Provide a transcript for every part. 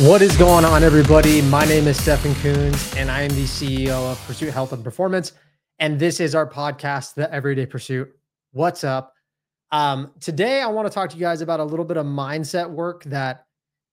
What is going on, everybody? My name is Stefan Coons, and I am the CEO of Pursuit Health and Performance. And this is our podcast, The Everyday Pursuit. What's up? Um, today, I want to talk to you guys about a little bit of mindset work that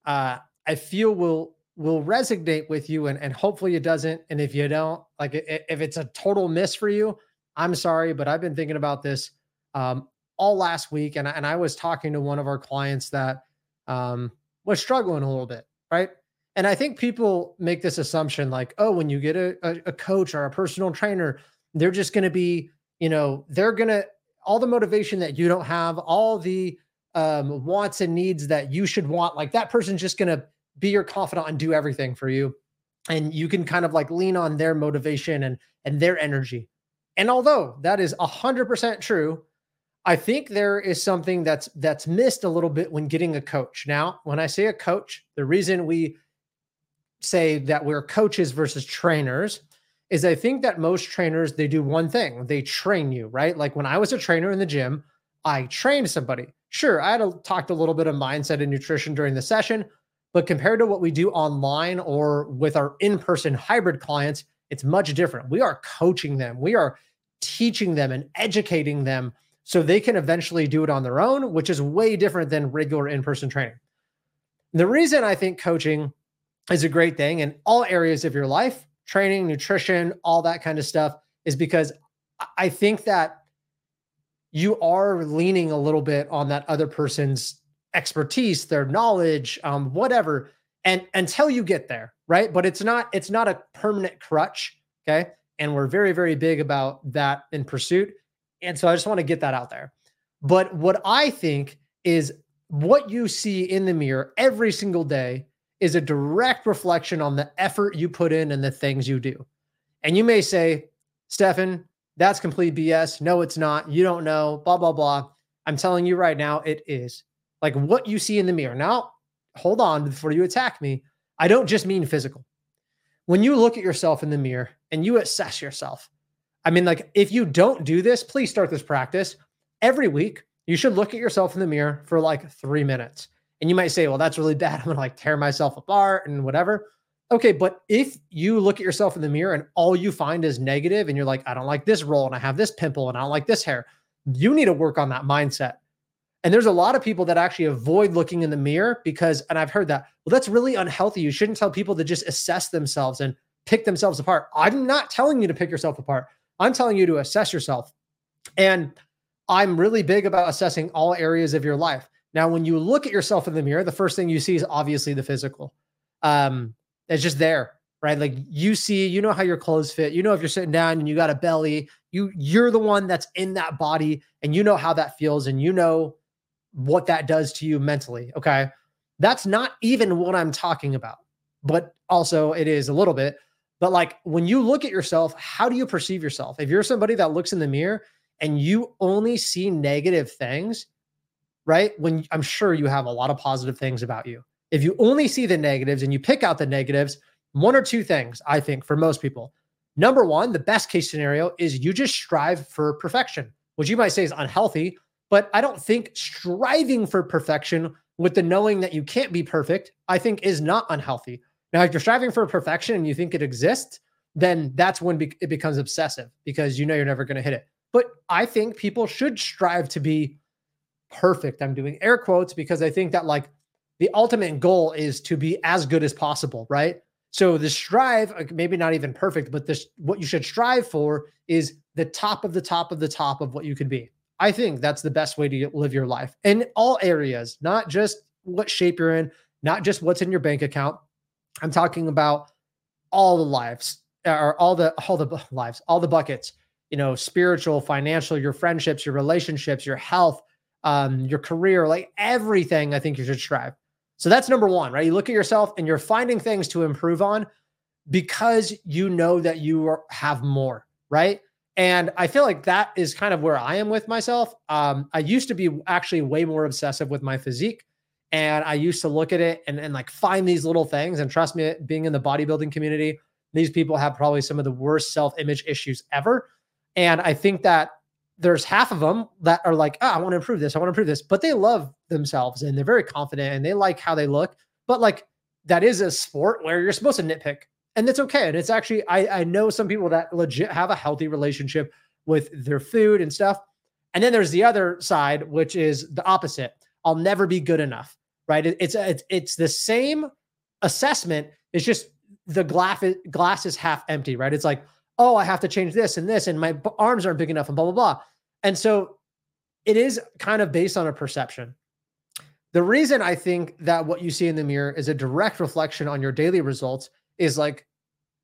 uh, I feel will will resonate with you, and, and hopefully it doesn't. And if you don't, like if it's a total miss for you, I'm sorry, but I've been thinking about this um, all last week, and I, and I was talking to one of our clients that um, was struggling a little bit right? And I think people make this assumption like, oh, when you get a, a, coach or a personal trainer, they're just going to be, you know, they're going to, all the motivation that you don't have, all the um, wants and needs that you should want, like that person's just going to be your confidant and do everything for you. And you can kind of like lean on their motivation and, and their energy. And although that is 100% true, I think there is something that's that's missed a little bit when getting a coach. Now, when I say a coach, the reason we say that we're coaches versus trainers is I think that most trainers they do one thing. They train you, right? Like when I was a trainer in the gym, I trained somebody. Sure, I had a, talked a little bit of mindset and nutrition during the session, but compared to what we do online or with our in-person hybrid clients, it's much different. We are coaching them. We are teaching them and educating them so they can eventually do it on their own, which is way different than regular in person training. The reason I think coaching is a great thing in all areas of your life training, nutrition, all that kind of stuff is because I think that you are leaning a little bit on that other person's expertise, their knowledge, um, whatever, and until you get there, right? But it's not it's not a permanent crutch, okay? And we're very very big about that in pursuit. And so I just want to get that out there. But what I think is what you see in the mirror every single day is a direct reflection on the effort you put in and the things you do. And you may say, Stefan, that's complete BS. No, it's not. You don't know, blah, blah, blah. I'm telling you right now, it is. Like what you see in the mirror. Now, hold on before you attack me. I don't just mean physical. When you look at yourself in the mirror and you assess yourself, I mean, like, if you don't do this, please start this practice every week. You should look at yourself in the mirror for like three minutes. And you might say, well, that's really bad. I'm going to like tear myself apart and whatever. Okay. But if you look at yourself in the mirror and all you find is negative and you're like, I don't like this roll and I have this pimple and I don't like this hair, you need to work on that mindset. And there's a lot of people that actually avoid looking in the mirror because, and I've heard that, well, that's really unhealthy. You shouldn't tell people to just assess themselves and pick themselves apart. I'm not telling you to pick yourself apart. I'm telling you to assess yourself. And I'm really big about assessing all areas of your life. Now, when you look at yourself in the mirror, the first thing you see is obviously the physical. Um, it's just there, right? Like you see, you know how your clothes fit. You know if you're sitting down and you got a belly, you you're the one that's in that body, and you know how that feels, and you know what that does to you mentally. Okay, that's not even what I'm talking about, but also it is a little bit. But like when you look at yourself, how do you perceive yourself? If you're somebody that looks in the mirror and you only see negative things, right? When I'm sure you have a lot of positive things about you. If you only see the negatives and you pick out the negatives, one or two things, I think, for most people. Number one, the best case scenario is you just strive for perfection, which you might say is unhealthy, but I don't think striving for perfection with the knowing that you can't be perfect, I think is not unhealthy. Now, if you're striving for perfection and you think it exists, then that's when it becomes obsessive because you know you're never going to hit it. But I think people should strive to be perfect. I'm doing air quotes because I think that like the ultimate goal is to be as good as possible, right? So the strive, maybe not even perfect, but this what you should strive for is the top of the top of the top of what you could be. I think that's the best way to live your life in all areas, not just what shape you're in, not just what's in your bank account, I'm talking about all the lives or all the all the lives, all the buckets, you know, spiritual, financial, your friendships, your relationships, your health, um, your career, like everything I think you should strive. So that's number one, right? You look at yourself and you're finding things to improve on because you know that you are, have more, right? And I feel like that is kind of where I am with myself. Um, I used to be actually way more obsessive with my physique. And I used to look at it and, and like find these little things. And trust me, being in the bodybuilding community, these people have probably some of the worst self image issues ever. And I think that there's half of them that are like, oh, I want to improve this. I want to improve this. But they love themselves and they're very confident and they like how they look. But like that is a sport where you're supposed to nitpick and that's okay. And it's actually, I, I know some people that legit have a healthy relationship with their food and stuff. And then there's the other side, which is the opposite. I'll never be good enough, right? It, it's, it's, it's the same assessment. It's just the glass, glass is half empty, right? It's like, oh, I have to change this and this, and my arms aren't big enough and blah, blah, blah. And so it is kind of based on a perception. The reason I think that what you see in the mirror is a direct reflection on your daily results is like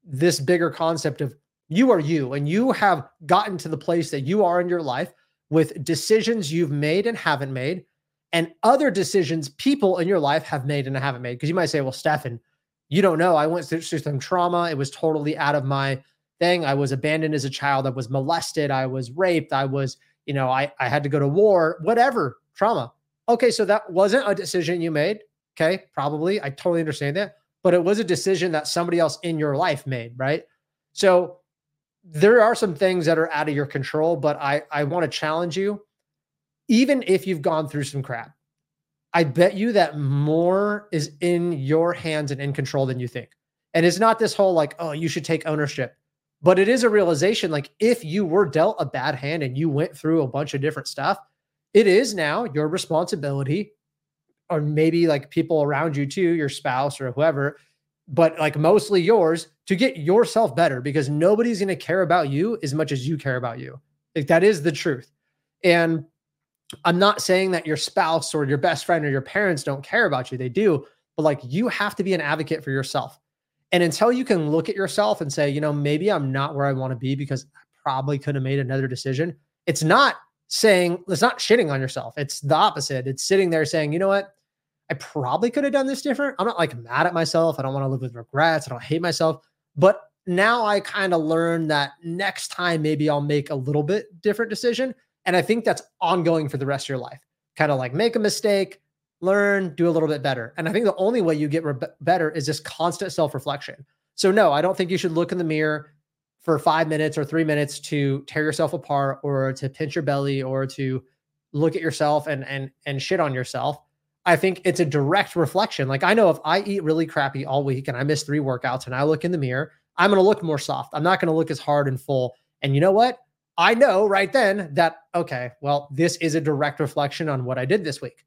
this bigger concept of you are you and you have gotten to the place that you are in your life with decisions you've made and haven't made and other decisions people in your life have made and haven't made because you might say well Stefan you don't know I went through some trauma it was totally out of my thing I was abandoned as a child I was molested I was raped I was you know I I had to go to war whatever trauma Okay, so that wasn't a decision you made. Okay, probably. I totally understand that. But it was a decision that somebody else in your life made, right? So there are some things that are out of your control, but I, I want to challenge you. Even if you've gone through some crap, I bet you that more is in your hands and in control than you think. And it's not this whole like, oh, you should take ownership, but it is a realization like if you were dealt a bad hand and you went through a bunch of different stuff, it is now your responsibility, or maybe like people around you too, your spouse or whoever, but like mostly yours to get yourself better because nobody's going to care about you as much as you care about you. Like that is the truth. And I'm not saying that your spouse or your best friend or your parents don't care about you. They do, but like you have to be an advocate for yourself. And until you can look at yourself and say, you know, maybe I'm not where I want to be because I probably could have made another decision. It's not saying it's not shitting on yourself. It's the opposite. It's sitting there saying, you know what? I probably could have done this different. I'm not like mad at myself. I don't want to live with regrets. I don't hate myself. But now I kind of learned that next time maybe I'll make a little bit different decision. And I think that's ongoing for the rest of your life. Kind of like make a mistake, learn, do a little bit better. And I think the only way you get re- better is just constant self reflection. So, no, I don't think you should look in the mirror for five minutes or three minutes to tear yourself apart or to pinch your belly or to look at yourself and and and shit on yourself. I think it's a direct reflection. Like I know if I eat really crappy all week and I miss three workouts and I look in the mirror, I'm going to look more soft. I'm not going to look as hard and full. And you know what? I know right then that okay, well, this is a direct reflection on what I did this week.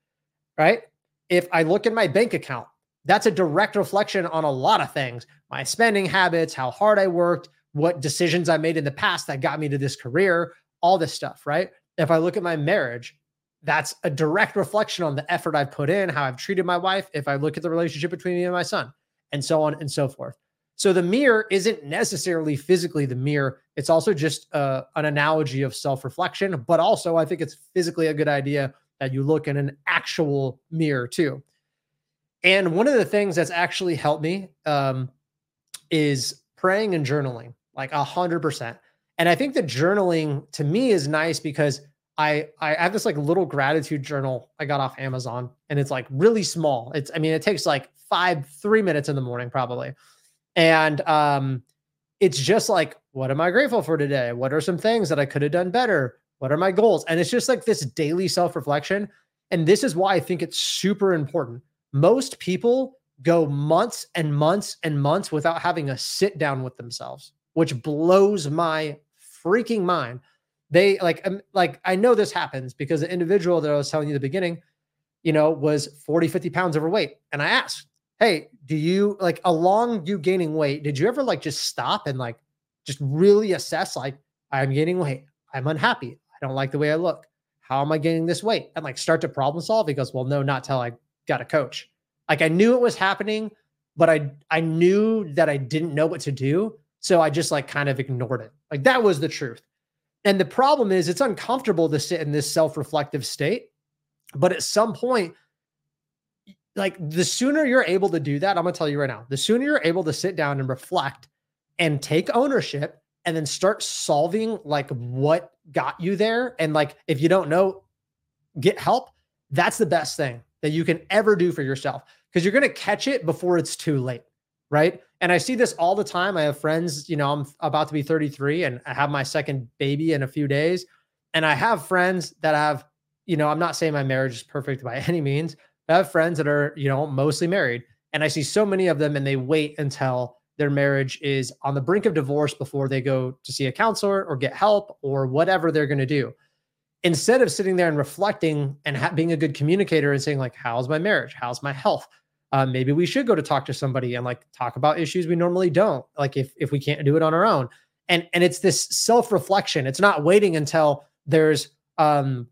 Right? If I look at my bank account, that's a direct reflection on a lot of things. My spending habits, how hard I worked, what decisions I made in the past that got me to this career, all this stuff, right? If I look at my marriage, that's a direct reflection on the effort I've put in, how I've treated my wife. If I look at the relationship between me and my son, and so on and so forth. So the mirror isn't necessarily physically the mirror. It's also just uh, an analogy of self reflection, but also I think it's physically a good idea that you look in an actual mirror too. And one of the things that's actually helped me um, is praying and journaling like a hundred percent. And I think the journaling to me is nice because I I have this like little gratitude journal I got off Amazon and it's like really small. It's I mean it takes like five three minutes in the morning probably, and um, it's just like what am I grateful for today? What are some things that I could have done better? What are my goals? And it's just like this daily self reflection. And this is why I think it's super important. Most people go months and months and months without having a sit down with themselves which blows my freaking mind. They like, um, like I know this happens because the individual that I was telling you the beginning, you know, was 40, 50 pounds overweight. And I asked, Hey, do you like along you gaining weight? Did you ever like just stop and like just really assess, like, I'm gaining weight. I'm unhappy. I don't like the way I look. How am I gaining this weight? And like start to problem solve. He goes, Well, no, not till I got a coach. Like I knew it was happening, but I I knew that I didn't know what to do. So I just like kind of ignored it. Like that was the truth. And the problem is it's uncomfortable to sit in this self-reflective state. But at some point, like the sooner you're able to do that, I'm gonna tell you right now, the sooner you're able to sit down and reflect and take ownership and then start solving like what got you there. And like if you don't know, get help. That's the best thing that you can ever do for yourself because you're gonna catch it before it's too late right? And I see this all the time. I have friends, you know, I'm about to be 33 and I have my second baby in a few days. And I have friends that have, you know, I'm not saying my marriage is perfect by any means. I have friends that are, you know, mostly married And I see so many of them and they wait until their marriage is on the brink of divorce before they go to see a counselor or get help or whatever they're going to do. Instead of sitting there and reflecting and ha- being a good communicator and saying, like, how's my marriage? How's my health? Uh, maybe we should go to talk to somebody and like talk about issues we normally don't, like if if we can't do it on our own. And and it's this self reflection. It's not waiting until there's um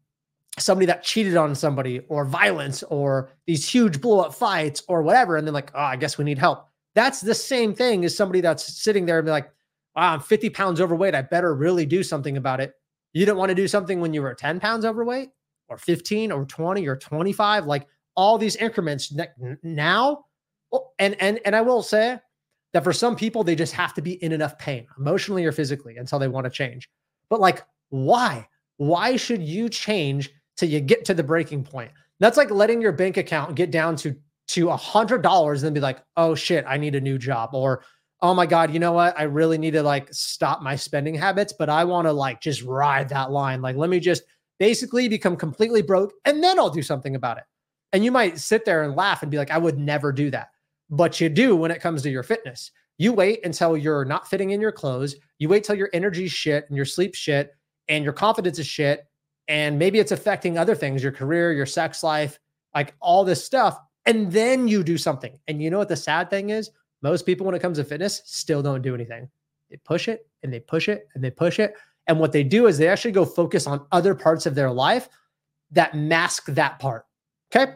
somebody that cheated on somebody or violence or these huge blow up fights or whatever. And then like, oh, I guess we need help. That's the same thing as somebody that's sitting there and be like, oh, I'm 50 pounds overweight. I better really do something about it. You didn't want to do something when you were 10 pounds overweight or 15 or 20 or 25, like all these increments now. Oh, and, and, and I will say that for some people, they just have to be in enough pain emotionally or physically until they want to change. But like, why? Why should you change till you get to the breaking point. That's like letting your bank account get down to to a hundred dollars and then be like, oh shit, I need a new job. Or oh my God, you know what? I really need to like stop my spending habits, but I want to like just ride that line. Like, let me just basically become completely broke and then I'll do something about it. And you might sit there and laugh and be like, I would never do that. But you do when it comes to your fitness. You wait until you're not fitting in your clothes. You wait till your energy shit and your sleep shit and your confidence is shit and maybe it's affecting other things your career your sex life like all this stuff and then you do something. And you know what the sad thing is? Most people when it comes to fitness still don't do anything. They push it and they push it and they push it and what they do is they actually go focus on other parts of their life that mask that part okay?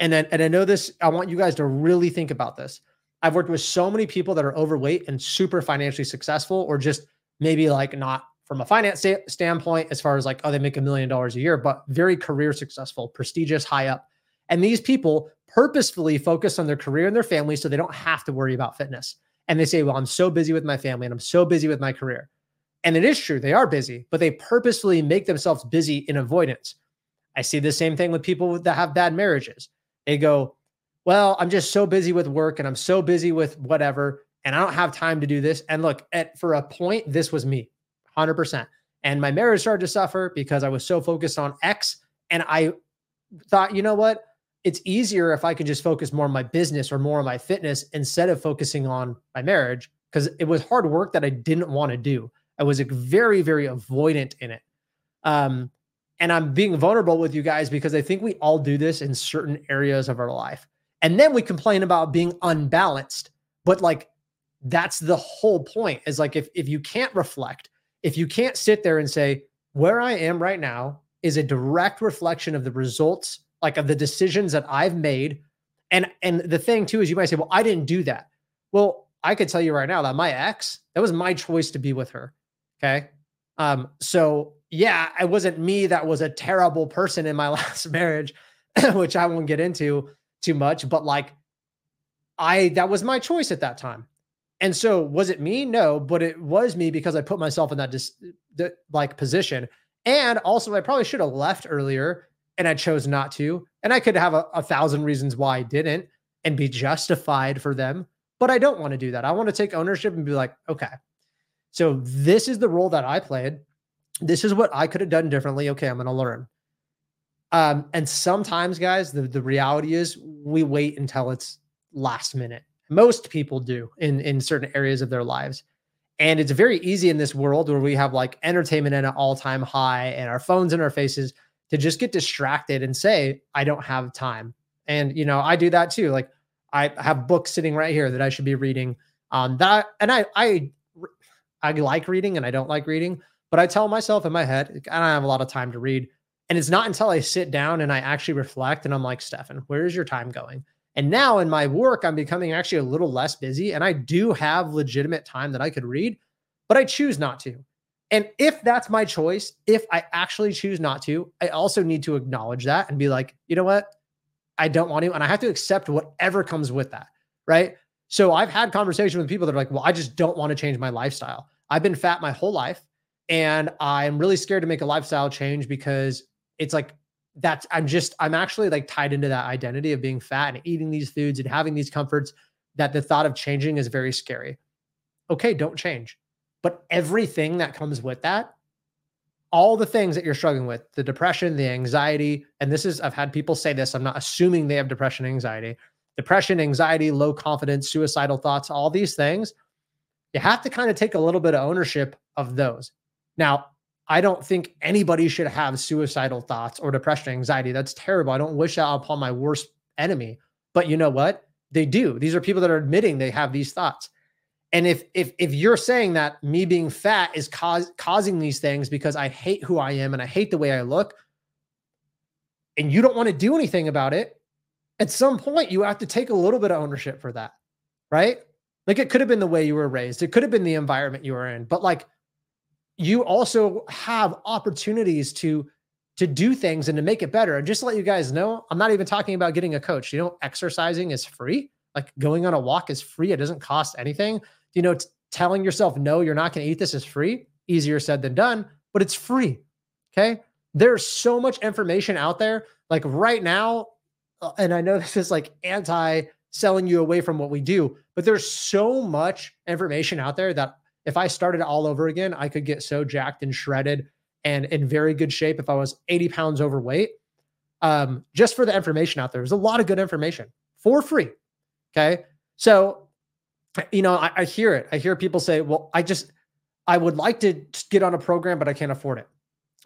And then and i know this i want you guys to really think about this. I've worked with so many people that are overweight and super financially successful or just maybe like not from a finance st- standpoint, as far as like, oh, they make a million dollars a year, but very career successful, prestigious, high up. And these people purposefully focus on their career and their family so they don't have to worry about fitness. And they say, well, I'm so busy with my family and I'm so busy with my career. And it is true, they are busy, but they purposefully make themselves busy in avoidance. I see the same thing with people that have bad marriages. They go, well, I'm just so busy with work and I'm so busy with whatever, and I don't have time to do this. And look, at for a point, this was me. 100%. And my marriage started to suffer because I was so focused on X. And I thought, you know what? It's easier if I can just focus more on my business or more on my fitness instead of focusing on my marriage because it was hard work that I didn't want to do. I was very, very avoidant in it. Um, and I'm being vulnerable with you guys because I think we all do this in certain areas of our life. And then we complain about being unbalanced. But like, that's the whole point is like, if, if you can't reflect, if you can't sit there and say, where I am right now is a direct reflection of the results, like of the decisions that I've made. And and the thing too is you might say, well, I didn't do that. Well, I could tell you right now that my ex, that was my choice to be with her. Okay. Um, so yeah, it wasn't me that was a terrible person in my last marriage, which I won't get into too much, but like I that was my choice at that time. And so was it me? No, but it was me because I put myself in that dis- like position. And also I probably should have left earlier and I chose not to. And I could have a, a thousand reasons why I didn't and be justified for them. But I don't want to do that. I want to take ownership and be like, okay, so this is the role that I played. This is what I could have done differently. Okay, I'm going to learn. Um, and sometimes, guys, the, the reality is we wait until it's last minute most people do in in certain areas of their lives. And it's very easy in this world where we have like entertainment at an all-time high and our phones in our faces to just get distracted and say, I don't have time. And you know, I do that too. Like I have books sitting right here that I should be reading. Um that and I I I like reading and I don't like reading, but I tell myself in my head, I don't have a lot of time to read. And it's not until I sit down and I actually reflect and I'm like, Stefan, where's your time going? And now in my work, I'm becoming actually a little less busy and I do have legitimate time that I could read, but I choose not to. And if that's my choice, if I actually choose not to, I also need to acknowledge that and be like, you know what? I don't want to. And I have to accept whatever comes with that. Right. So I've had conversations with people that are like, well, I just don't want to change my lifestyle. I've been fat my whole life and I'm really scared to make a lifestyle change because it's like that's I'm just I'm actually like tied into that identity of being fat and eating these foods and having these comforts that the thought of changing is very scary. Okay, don't change. But everything that comes with that, all the things that you're struggling with, the depression, the anxiety, and this is I've had people say this, I'm not assuming they have depression anxiety, depression, anxiety, low confidence, suicidal thoughts, all these things, you have to kind of take a little bit of ownership of those. Now, I don't think anybody should have suicidal thoughts or depression, anxiety. That's terrible. I don't wish that upon my worst enemy. But you know what? They do. These are people that are admitting they have these thoughts. And if if if you're saying that me being fat is cause, causing these things because I hate who I am and I hate the way I look, and you don't want to do anything about it, at some point you have to take a little bit of ownership for that, right? Like it could have been the way you were raised, it could have been the environment you were in, but like you also have opportunities to to do things and to make it better. And just to let you guys know, I'm not even talking about getting a coach. You know, exercising is free. Like going on a walk is free. It doesn't cost anything. You know, t- telling yourself no, you're not going to eat this is free. Easier said than done, but it's free. Okay? There's so much information out there. Like right now, uh, and I know this is like anti selling you away from what we do, but there's so much information out there that if I started all over again, I could get so jacked and shredded and in very good shape if I was 80 pounds overweight. Um, just for the information out there, there's a lot of good information for free. Okay. So, you know, I, I hear it. I hear people say, well, I just, I would like to get on a program, but I can't afford it.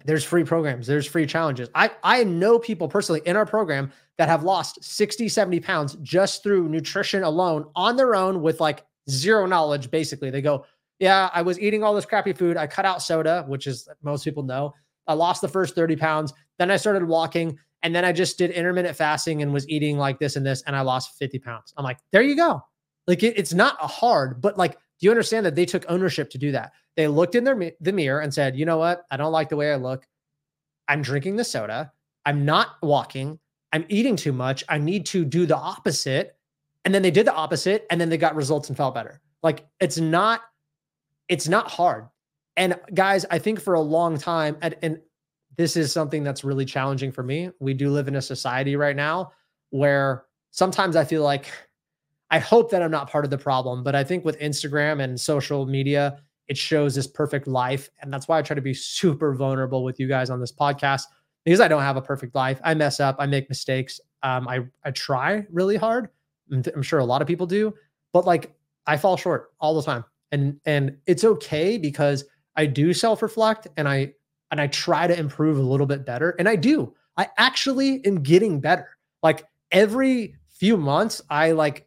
There's free programs, there's free challenges. I, I know people personally in our program that have lost 60, 70 pounds just through nutrition alone on their own with like zero knowledge. Basically, they go, yeah, I was eating all this crappy food. I cut out soda, which is most people know. I lost the first 30 pounds. Then I started walking. And then I just did intermittent fasting and was eating like this and this. And I lost 50 pounds. I'm like, there you go. Like it, it's not a hard, but like, do you understand that they took ownership to do that? They looked in their the mirror and said, you know what? I don't like the way I look. I'm drinking the soda. I'm not walking. I'm eating too much. I need to do the opposite. And then they did the opposite and then they got results and felt better. Like it's not it's not hard. And guys, I think for a long time, and, and this is something that's really challenging for me. We do live in a society right now where sometimes I feel like I hope that I'm not part of the problem, but I think with Instagram and social media, it shows this perfect life. And that's why I try to be super vulnerable with you guys on this podcast because I don't have a perfect life. I mess up, I make mistakes. Um, I, I try really hard. I'm sure a lot of people do, but like I fall short all the time and and it's okay because I do self reflect and I and I try to improve a little bit better and I do. I actually am getting better. Like every few months I like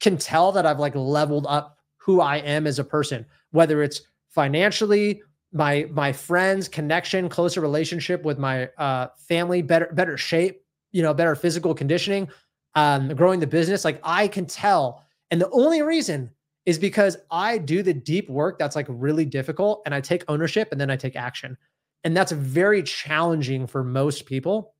can tell that I've like leveled up who I am as a person whether it's financially my my friends connection closer relationship with my uh family better better shape you know better physical conditioning um growing the business. Like I can tell. And the only reason is because I do the deep work that's like really difficult and I take ownership and then I take action. And that's very challenging for most people.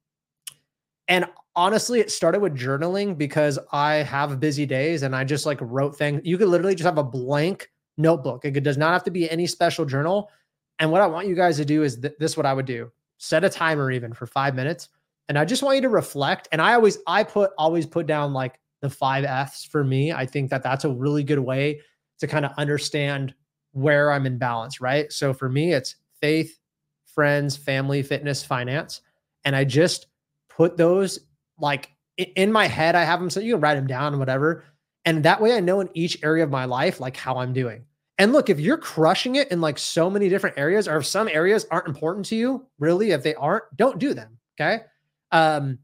And honestly, it started with journaling because I have busy days and I just like wrote things. You could literally just have a blank notebook. It does not have to be any special journal. And what I want you guys to do is th- this what I would do. Set a timer even for 5 minutes and I just want you to reflect and I always I put always put down like the five F's for me. I think that that's a really good way to kind of understand where I'm in balance, right? So for me, it's faith, friends, family, fitness, finance. And I just put those like in my head. I have them so you can write them down and whatever. And that way I know in each area of my life, like how I'm doing. And look, if you're crushing it in like so many different areas, or if some areas aren't important to you, really, if they aren't, don't do them. Okay. Um,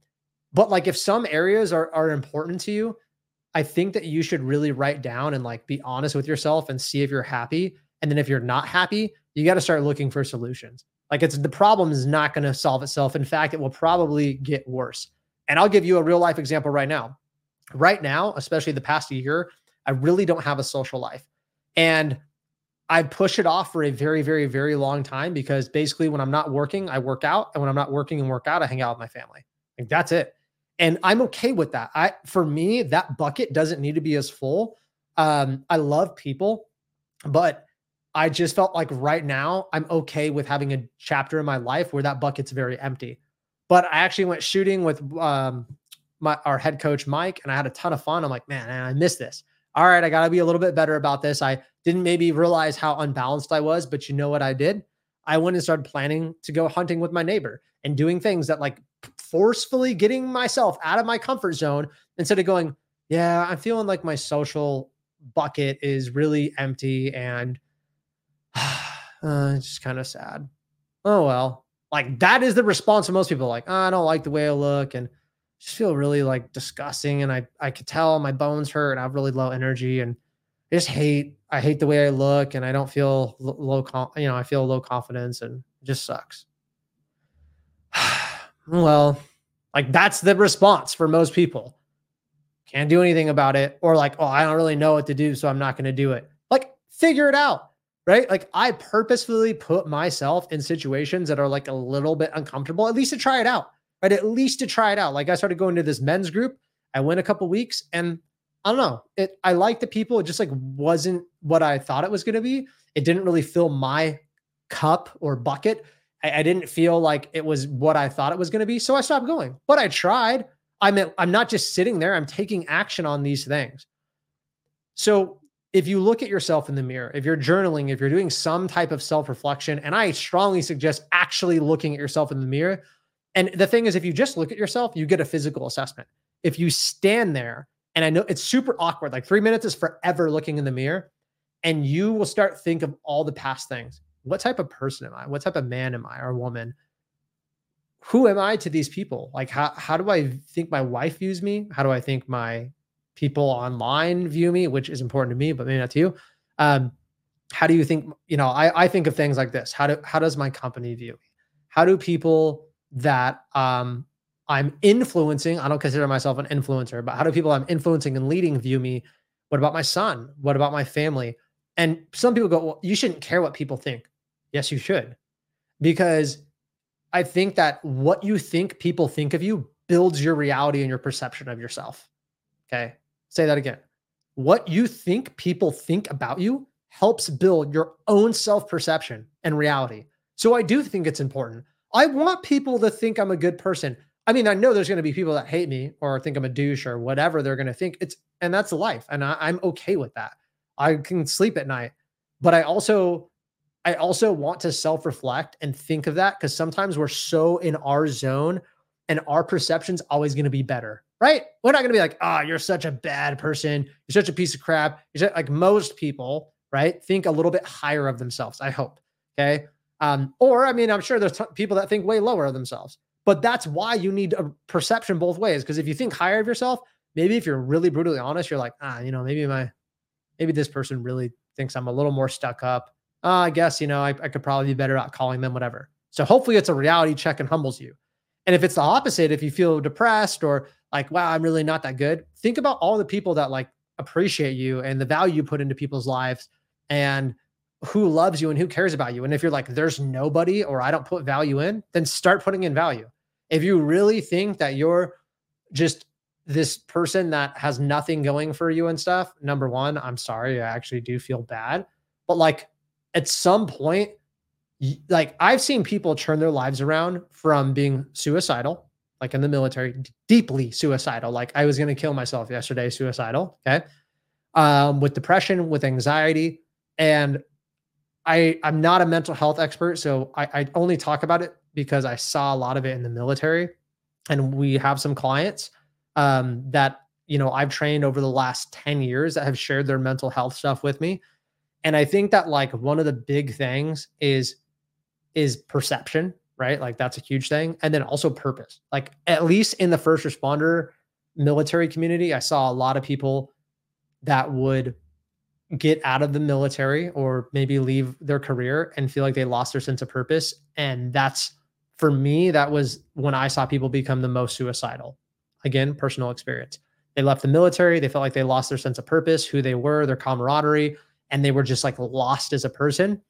but like if some areas are are important to you, I think that you should really write down and like be honest with yourself and see if you're happy. And then if you're not happy, you got to start looking for solutions. Like it's the problem is not going to solve itself. In fact, it will probably get worse. And I'll give you a real life example right now. Right now, especially the past year, I really don't have a social life. And I push it off for a very, very, very long time because basically when I'm not working, I work out. And when I'm not working and work out, I hang out with my family. Like that's it and I'm okay with that. I for me that bucket doesn't need to be as full. Um, I love people, but I just felt like right now I'm okay with having a chapter in my life where that bucket's very empty. But I actually went shooting with um, my our head coach Mike, and I had a ton of fun. I'm like, man, I missed this. All right, I got to be a little bit better about this. I didn't maybe realize how unbalanced I was, but you know what I did? I went and started planning to go hunting with my neighbor and doing things that like forcefully getting myself out of my comfort zone instead of going, yeah, I'm feeling like my social bucket is really empty and uh, it's just kind of sad. Oh, well. Like that is the response of most people like, oh, I don't like the way I look and just feel really like disgusting. And I, I could tell my bones hurt and I have really low energy and I just hate, I hate the way I look and I don't feel low, you know, I feel low confidence and just sucks. well, like that's the response for most people. Can't do anything about it. Or like, oh, I don't really know what to do, so I'm not going to do it. Like, figure it out. Right. Like, I purposefully put myself in situations that are like a little bit uncomfortable, at least to try it out. Right. At least to try it out. Like, I started going to this men's group. I went a couple weeks and I don't know. It I liked the people. It just like wasn't what I thought it was going to be. It didn't really fill my cup or bucket. I, I didn't feel like it was what I thought it was going to be. So I stopped going. But I tried. I mean, I'm not just sitting there, I'm taking action on these things. So if you look at yourself in the mirror, if you're journaling, if you're doing some type of self reflection, and I strongly suggest actually looking at yourself in the mirror. And the thing is, if you just look at yourself, you get a physical assessment. If you stand there, and I know it's super awkward, like three minutes is forever looking in the mirror, and you will start think of all the past things. What type of person am I? What type of man am I or woman? who am I to these people? Like, how, how do I think my wife views me? How do I think my people online view me, which is important to me, but maybe not to you? Um, how do you think, you know, I, I think of things like this. How do, how does my company view me? How do people that, um, I'm influencing, I don't consider myself an influencer, but how do people I'm influencing and leading view me? What about my son? What about my family? And some people go, well, you shouldn't care what people think. Yes, you should. Because I think that what you think people think of you builds your reality and your perception of yourself. Okay. Say that again. What you think people think about you helps build your own self perception and reality. So I do think it's important. I want people to think I'm a good person. I mean, I know there's going to be people that hate me or think I'm a douche or whatever they're going to think. It's and that's life, and I, I'm okay with that. I can sleep at night, but I also I also want to self reflect and think of that because sometimes we're so in our zone and our perception's always going to be better, right? We're not going to be like, oh, you're such a bad person. You're such a piece of crap. You're like most people, right? Think a little bit higher of themselves, I hope. Okay. Um, or, I mean, I'm sure there's t- people that think way lower of themselves, but that's why you need a perception both ways. Because if you think higher of yourself, maybe if you're really brutally honest, you're like, ah, you know, maybe my, maybe this person really thinks I'm a little more stuck up uh, I guess, you know, I, I could probably be better at calling them, whatever. So hopefully it's a reality check and humbles you. And if it's the opposite, if you feel depressed or like, wow, I'm really not that good, think about all the people that like appreciate you and the value you put into people's lives and who loves you and who cares about you. And if you're like, there's nobody or I don't put value in, then start putting in value. If you really think that you're just this person that has nothing going for you and stuff, number one, I'm sorry. I actually do feel bad. But like, at some point, like I've seen people turn their lives around from being suicidal, like in the military, deeply suicidal. Like I was going to kill myself yesterday, suicidal. Okay. Um, with depression, with anxiety. And I, I'm not a mental health expert. So I, I only talk about it because I saw a lot of it in the military. And we have some clients um, that, you know, I've trained over the last 10 years that have shared their mental health stuff with me. And I think that like one of the big things is is perception, right? Like that's a huge thing. And then also purpose. Like at least in the first responder military community, I saw a lot of people that would get out of the military or maybe leave their career and feel like they lost their sense of purpose. And that's for me, that was when I saw people become the most suicidal. Again, personal experience. They left the military, they felt like they lost their sense of purpose, who they were, their camaraderie, and they were just like lost as a person.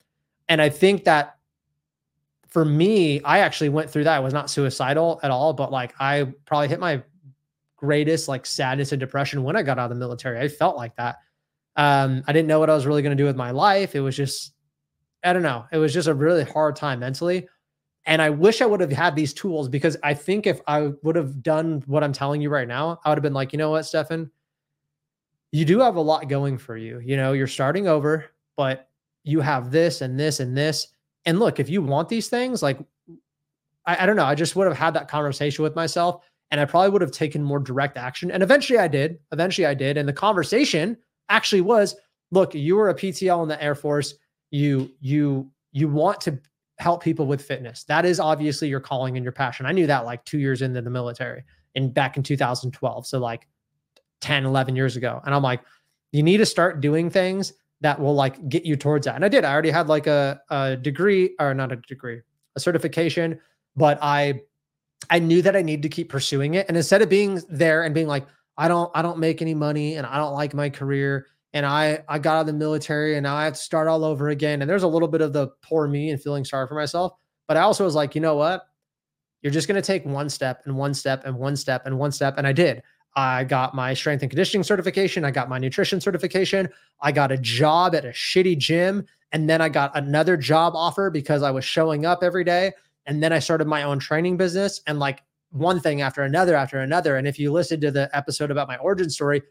And I think that for me, I actually went through that. I was not suicidal at all, but like I probably hit my greatest like sadness and depression when I got out of the military. I felt like that. Um, I didn't know what I was really going to do with my life. It was just, I don't know. It was just a really hard time mentally. And I wish I would have had these tools because I think if I would have done what I'm telling you right now, I would have been like, you know what, Stefan, you do have a lot going for you. You know, you're starting over, but you have this and this and this. And look, if you want these things, like I, I don't know, I just would have had that conversation with myself and I probably would have taken more direct action. And eventually I did. Eventually I did. And the conversation actually was, look, you were a PTL in the Air Force. You you you want to help people with fitness. That is obviously your calling and your passion. I knew that like 2 years into the military and back in 2012. So like 10, 11 years ago. And I'm like, you need to start doing things that will like get you towards that. And I did. I already had like a, a degree or not a degree, a certification, but I I knew that I needed to keep pursuing it. And instead of being there and being like, I don't, I don't make any money and I don't like my career. And I, I got out of the military and now I have to start all over again. And there's a little bit of the poor me and feeling sorry for myself. But I also was like, you know what? You're just going to take one step and one step and one step and one step. And I did. I got my strength and conditioning certification. I got my nutrition certification. I got a job at a shitty gym. And then I got another job offer because I was showing up every day. And then I started my own training business and like one thing after another after another. And if you listen to the episode about my origin story,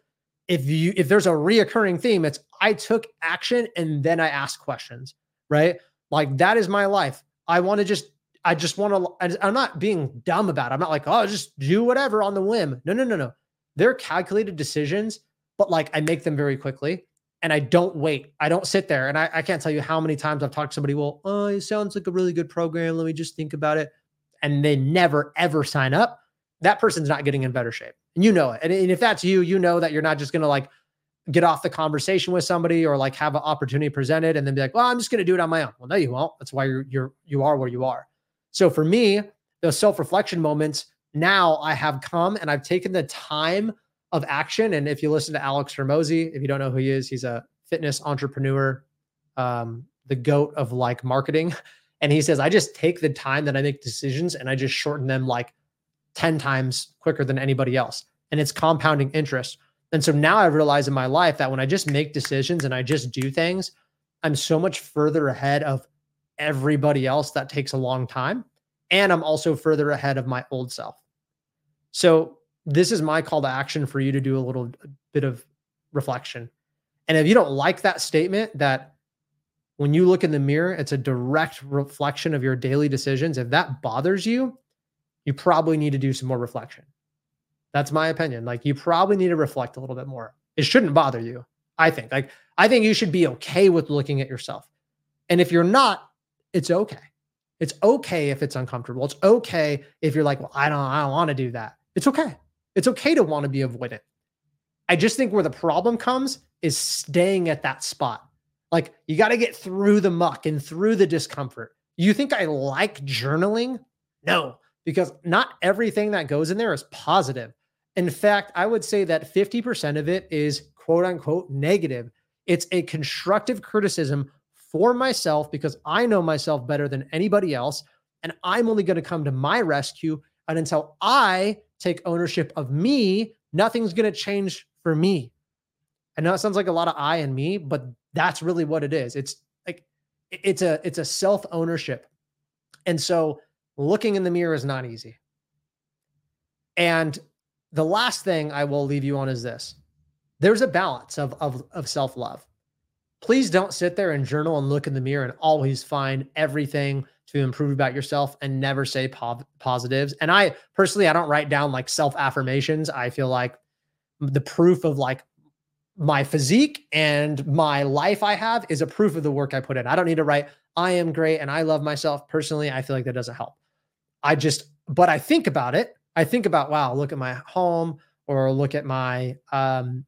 if you if there's a reoccurring theme, it's I took action and then I asked questions, right? Like that is my life. I want to just I just want to I'm not being dumb about it. I'm not like, oh, just do whatever on the whim. No, no, no, no. They're calculated decisions, but like I make them very quickly and I don't wait. I don't sit there. And I, I, can't tell you how many times I've talked to somebody, well, oh, it sounds like a really good program. Let me just think about it. And they never, ever sign up. That person's not getting in better shape. And you know it. And, and if that's you, you know that you're not just going to like get off the conversation with somebody or like have an opportunity presented and then be like, well, I'm just going to do it on my own. Well, no, you won't. That's why you're, you're, you are where you are. So for me, those self-reflection moments, now I have come and I've taken the time of action. And if you listen to Alex Hormozi, if you don't know who he is, he's a fitness entrepreneur, um, the goat of like marketing. And he says, I just take the time that I make decisions and I just shorten them like 10 times quicker than anybody else. And it's compounding interest. And so now I realize in my life that when I just make decisions and I just do things, I'm so much further ahead of everybody else that takes a long time. And I'm also further ahead of my old self. So this is my call to action for you to do a little bit of reflection. And if you don't like that statement, that when you look in the mirror, it's a direct reflection of your daily decisions, if that bothers you, you probably need to do some more reflection. That's my opinion. Like you probably need to reflect a little bit more. It shouldn't bother you. I think. Like I think you should be okay with looking at yourself. And if you're not, it's okay. It's okay if it's uncomfortable. It's okay if you're like, well, I don't, I don't want to do that. It's okay. It's okay to want to be avoidant. I just think where the problem comes is staying at that spot. Like you got to get through the muck and through the discomfort. You think I like journaling? No, because not everything that goes in there is positive. In fact, I would say that 50% of it is quote unquote negative. It's a constructive criticism for myself because I know myself better than anybody else. And I'm only going to come to my rescue. And until I take ownership of me, nothing's going to change for me. I know it sounds like a lot of I and me, but that's really what it is. It's like it's a it's a self ownership. And so looking in the mirror is not easy. And the last thing I will leave you on is this. There's a balance of of, of self-love. Please don't sit there and journal and look in the mirror and always find everything to improve about yourself and never say po- positives. And I personally, I don't write down like self affirmations. I feel like the proof of like my physique and my life I have is a proof of the work I put in. I don't need to write, I am great and I love myself personally. I feel like that doesn't help. I just, but I think about it. I think about, wow, look at my home or look at my, um,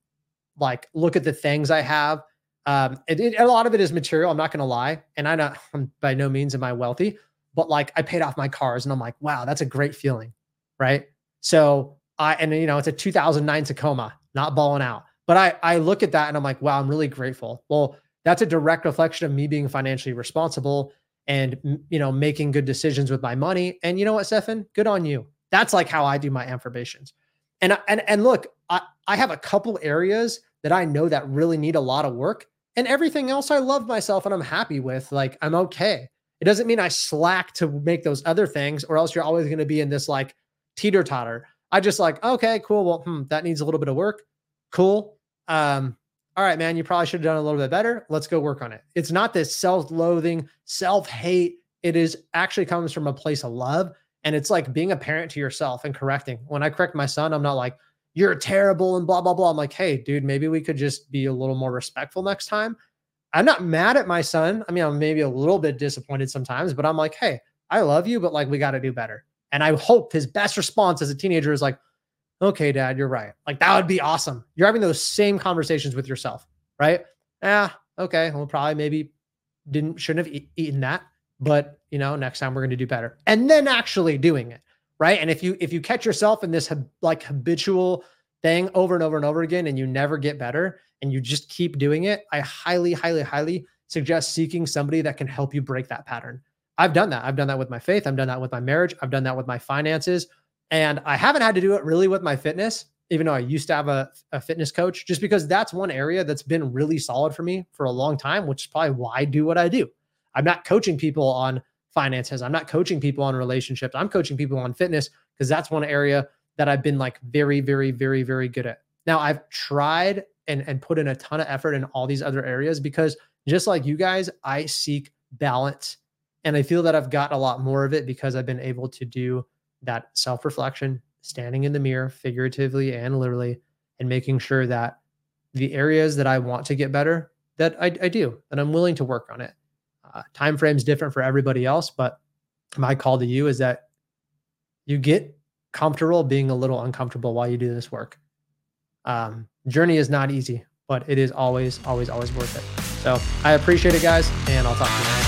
like, look at the things I have um, it, it, a lot of it is material. I'm not going to lie, and I not I'm by no means am I wealthy, but like I paid off my cars, and I'm like, wow, that's a great feeling, right? So I and you know it's a 2009 Tacoma, not balling out, but I I look at that and I'm like, wow, I'm really grateful. Well, that's a direct reflection of me being financially responsible and you know making good decisions with my money. And you know what, Stefan, good on you. That's like how I do my affirmations. And and and look, I I have a couple areas that I know that really need a lot of work and everything else I love myself and I'm happy with. Like I'm okay. It doesn't mean I slack to make those other things, or else you're always going to be in this like teeter totter. I just like, okay, cool. Well, hmm, that needs a little bit of work. Cool. Um, all right, man, you probably should have done a little bit better. Let's go work on it. It's not this self loathing, self hate. It is actually comes from a place of love. And it's like being a parent to yourself and correcting. When I correct my son, I'm not like, you're terrible and blah, blah, blah. I'm like, hey, dude, maybe we could just be a little more respectful next time. I'm not mad at my son. I mean, I'm maybe a little bit disappointed sometimes, but I'm like, hey, I love you, but like, we got to do better. And I hope his best response as a teenager is like, okay, dad, you're right. Like, that would be awesome. You're having those same conversations with yourself, right? Yeah, okay. Well, probably maybe didn't, shouldn't have e- eaten that, but you know, next time we're going to do better. And then actually doing it, right? And if you, if you catch yourself in this like habitual thing over and over and over again and you never get better and you just keep doing it, I highly, highly, highly suggest seeking somebody that can help you break that pattern. I've done that. I've done that with my faith. I've done that with my marriage. I've done that with my finances. And I haven't had to do it really with my fitness, even though I used to have a, a fitness coach, just because that's one area that's been really solid for me for a long time, which is probably why I do what I do. I'm not coaching people on finances. I'm not coaching people on relationships. I'm coaching people on fitness because that's one area that I've been like very, very, very, very good at. Now I've tried and, and put in a ton of effort in all these other areas because just like you guys, I seek balance. And I feel that I've got a lot more of it because I've been able to do that self reflection, standing in the mirror, figuratively and literally, and making sure that the areas that I want to get better, that I, I do, and I'm willing to work on it. Uh, time frame's different for everybody else, but my call to you is that you get comfortable being a little uncomfortable while you do this work. Um, journey is not easy, but it is always, always, always worth it. So I appreciate it, guys, and I'll talk to you.